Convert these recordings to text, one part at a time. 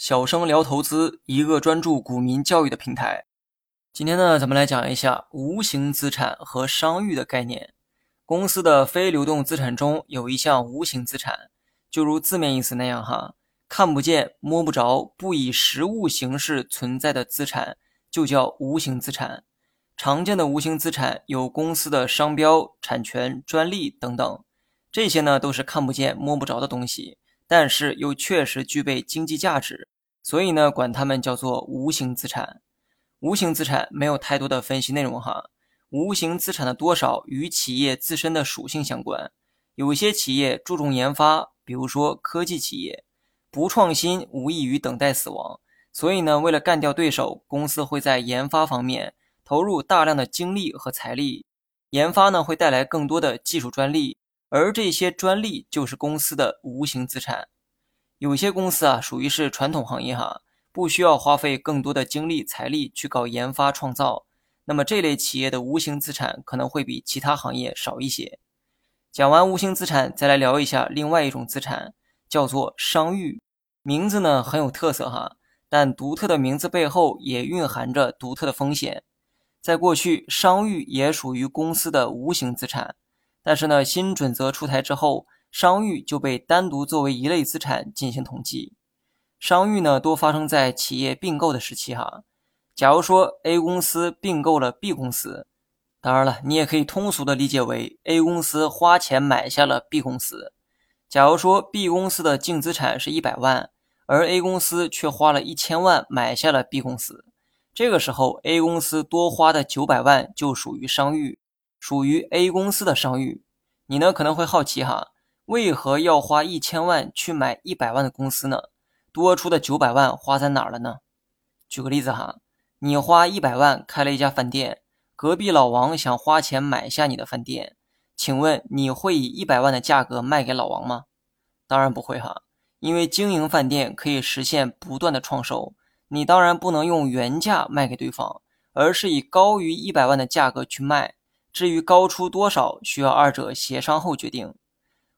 小生聊投资，一个专注股民教育的平台。今天呢，咱们来讲一下无形资产和商誉的概念。公司的非流动资产中有一项无形资产，就如字面意思那样，哈，看不见、摸不着、不以实物形式存在的资产，就叫无形资产。常见的无形资产有公司的商标、产权、专利等等，这些呢都是看不见、摸不着的东西。但是又确实具备经济价值，所以呢，管它们叫做无形资产。无形资产没有太多的分析内容哈。无形资产的多少与企业自身的属性相关。有些企业注重研发，比如说科技企业，不创新无异于等待死亡。所以呢，为了干掉对手，公司会在研发方面投入大量的精力和财力。研发呢，会带来更多的技术专利。而这些专利就是公司的无形资产。有些公司啊，属于是传统行业哈，不需要花费更多的精力财力去搞研发创造，那么这类企业的无形资产可能会比其他行业少一些。讲完无形资产，再来聊一下另外一种资产，叫做商誉。名字呢很有特色哈，但独特的名字背后也蕴含着独特的风险。在过去，商誉也属于公司的无形资产。但是呢，新准则出台之后，商誉就被单独作为一类资产进行统计。商誉呢，多发生在企业并购的时期哈。假如说 A 公司并购了 B 公司，当然了，你也可以通俗的理解为 A 公司花钱买下了 B 公司。假如说 B 公司的净资产是一百万，而 A 公司却花了一千万买下了 B 公司，这个时候 A 公司多花的九百万就属于商誉。属于 A 公司的商誉，你呢可能会好奇哈，为何要花一千万去买一百万的公司呢？多出的九百万花在哪儿了呢？举个例子哈，你花一百万开了一家饭店，隔壁老王想花钱买下你的饭店，请问你会以一百万的价格卖给老王吗？当然不会哈，因为经营饭店可以实现不断的创收，你当然不能用原价卖给对方，而是以高于一百万的价格去卖。至于高出多少，需要二者协商后决定。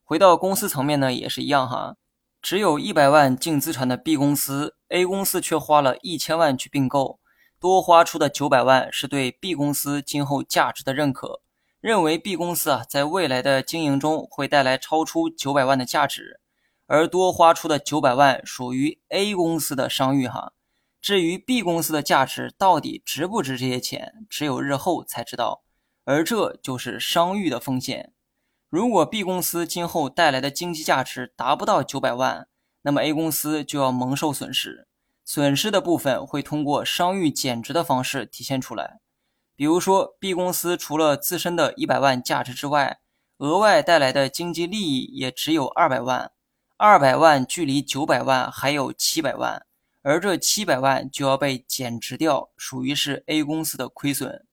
回到公司层面呢，也是一样哈。只有一百万净资产的 B 公司，A 公司却花了一千万去并购，多花出的九百万是对 B 公司今后价值的认可，认为 B 公司啊在未来的经营中会带来超出九百万的价值，而多花出的九百万属于 A 公司的商誉哈。至于 B 公司的价值到底值不值这些钱，只有日后才知道。而这就是商誉的风险。如果 B 公司今后带来的经济价值达不到九百万，那么 A 公司就要蒙受损失。损失的部分会通过商誉减值的方式体现出来。比如说，B 公司除了自身的一百万价值之外，额外带来的经济利益也只有二百万。二百万距离九百万还有七百万，而这七百万就要被减值掉，属于是 A 公司的亏损。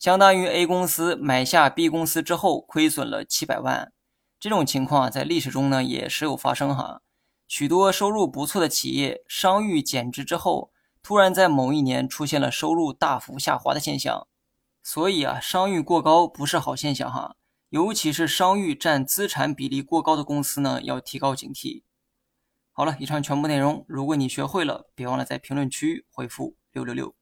相当于 A 公司买下 B 公司之后亏损了七百万，这种情况在历史中呢也时有发生哈。许多收入不错的企业，商誉减值之后，突然在某一年出现了收入大幅下滑的现象。所以啊，商誉过高不是好现象哈，尤其是商誉占资产比例过高的公司呢，要提高警惕。好了，以上全部内容，如果你学会了，别忘了在评论区回复六六六。